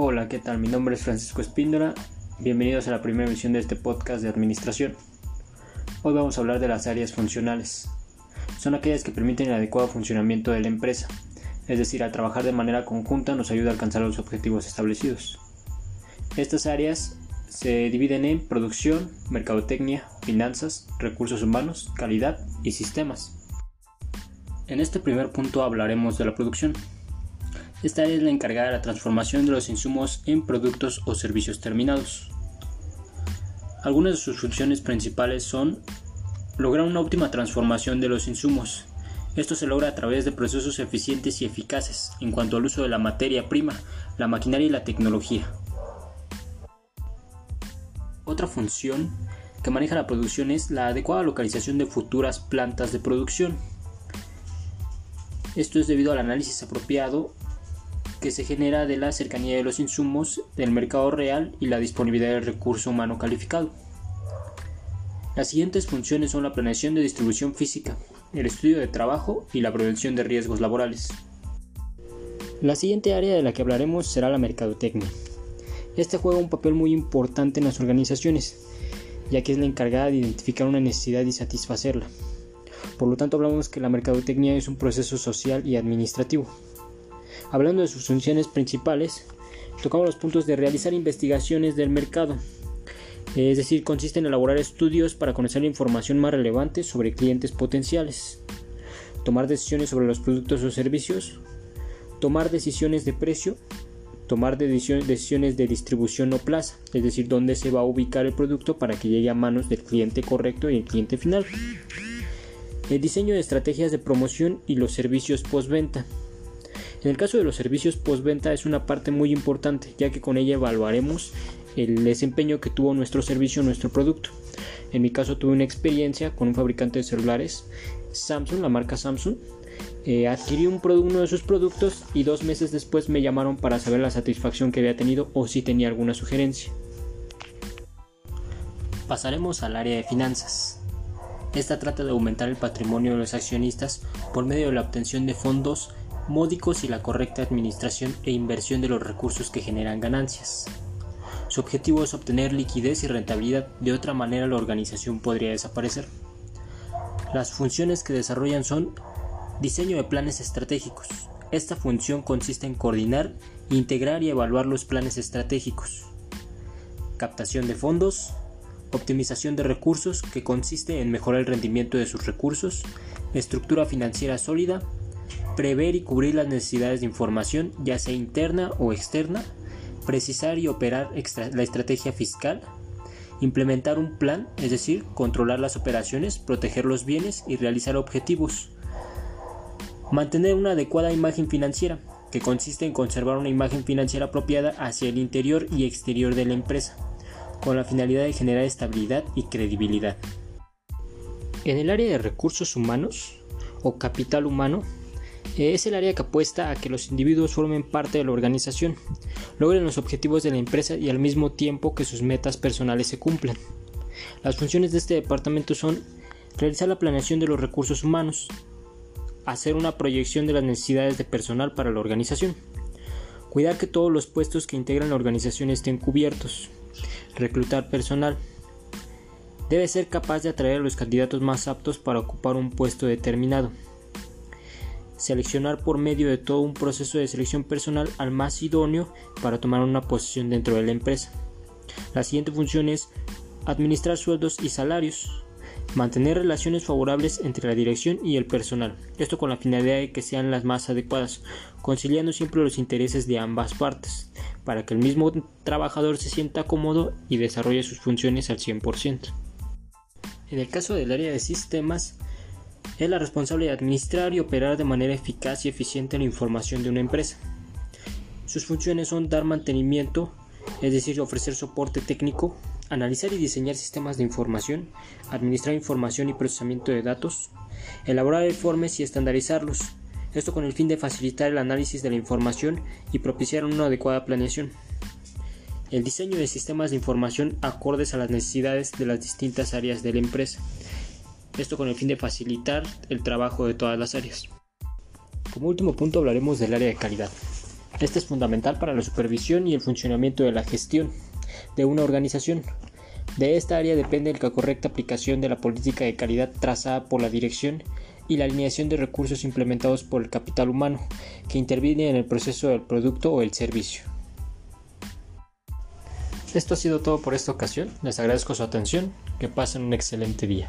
Hola, ¿qué tal? Mi nombre es Francisco Espíndola. Bienvenidos a la primera emisión de este podcast de administración. Hoy vamos a hablar de las áreas funcionales. Son aquellas que permiten el adecuado funcionamiento de la empresa, es decir, al trabajar de manera conjunta nos ayuda a alcanzar los objetivos establecidos. Estas áreas se dividen en producción, mercadotecnia, finanzas, recursos humanos, calidad y sistemas. En este primer punto hablaremos de la producción. Esta es la encargada de la transformación de los insumos en productos o servicios terminados. Algunas de sus funciones principales son lograr una óptima transformación de los insumos. Esto se logra a través de procesos eficientes y eficaces en cuanto al uso de la materia prima, la maquinaria y la tecnología. Otra función que maneja la producción es la adecuada localización de futuras plantas de producción. Esto es debido al análisis apropiado que se genera de la cercanía de los insumos, del mercado real y la disponibilidad del recurso humano calificado. Las siguientes funciones son la planeación de distribución física, el estudio de trabajo y la prevención de riesgos laborales. La siguiente área de la que hablaremos será la mercadotecnia. Esta juega un papel muy importante en las organizaciones, ya que es la encargada de identificar una necesidad y satisfacerla. Por lo tanto, hablamos que la mercadotecnia es un proceso social y administrativo. Hablando de sus funciones principales, tocamos los puntos de realizar investigaciones del mercado, es decir, consiste en elaborar estudios para conocer la información más relevante sobre clientes potenciales, tomar decisiones sobre los productos o servicios, tomar decisiones de precio, tomar decisiones de distribución o plaza, es decir, dónde se va a ubicar el producto para que llegue a manos del cliente correcto y el cliente final. El diseño de estrategias de promoción y los servicios postventa. En el caso de los servicios postventa es una parte muy importante, ya que con ella evaluaremos el desempeño que tuvo nuestro servicio nuestro producto. En mi caso tuve una experiencia con un fabricante de celulares, Samsung, la marca Samsung. Eh, adquirí un uno de sus productos y dos meses después me llamaron para saber la satisfacción que había tenido o si tenía alguna sugerencia. Pasaremos al área de finanzas. Esta trata de aumentar el patrimonio de los accionistas por medio de la obtención de fondos módicos y la correcta administración e inversión de los recursos que generan ganancias. Su objetivo es obtener liquidez y rentabilidad, de otra manera la organización podría desaparecer. Las funciones que desarrollan son diseño de planes estratégicos. Esta función consiste en coordinar, integrar y evaluar los planes estratégicos. Captación de fondos, optimización de recursos que consiste en mejorar el rendimiento de sus recursos, estructura financiera sólida, prever y cubrir las necesidades de información, ya sea interna o externa, precisar y operar la estrategia fiscal, implementar un plan, es decir, controlar las operaciones, proteger los bienes y realizar objetivos. Mantener una adecuada imagen financiera, que consiste en conservar una imagen financiera apropiada hacia el interior y exterior de la empresa, con la finalidad de generar estabilidad y credibilidad. En el área de recursos humanos o capital humano, es el área que apuesta a que los individuos formen parte de la organización, logren los objetivos de la empresa y al mismo tiempo que sus metas personales se cumplan. Las funciones de este departamento son realizar la planeación de los recursos humanos, hacer una proyección de las necesidades de personal para la organización, cuidar que todos los puestos que integran la organización estén cubiertos, reclutar personal, debe ser capaz de atraer a los candidatos más aptos para ocupar un puesto determinado, seleccionar por medio de todo un proceso de selección personal al más idóneo para tomar una posición dentro de la empresa. La siguiente función es administrar sueldos y salarios, mantener relaciones favorables entre la dirección y el personal, esto con la finalidad de que sean las más adecuadas, conciliando siempre los intereses de ambas partes, para que el mismo trabajador se sienta cómodo y desarrolle sus funciones al 100%. En el caso del área de sistemas, es la responsable de administrar y operar de manera eficaz y eficiente la información de una empresa. Sus funciones son dar mantenimiento, es decir, ofrecer soporte técnico, analizar y diseñar sistemas de información, administrar información y procesamiento de datos, elaborar informes y estandarizarlos, esto con el fin de facilitar el análisis de la información y propiciar una adecuada planeación. El diseño de sistemas de información acordes a las necesidades de las distintas áreas de la empresa esto con el fin de facilitar el trabajo de todas las áreas. Como último punto hablaremos del área de calidad. Este es fundamental para la supervisión y el funcionamiento de la gestión de una organización. De esta área depende la correcta aplicación de la política de calidad trazada por la dirección y la alineación de recursos implementados por el capital humano que interviene en el proceso del producto o el servicio. Esto ha sido todo por esta ocasión. Les agradezco su atención. Que pasen un excelente día.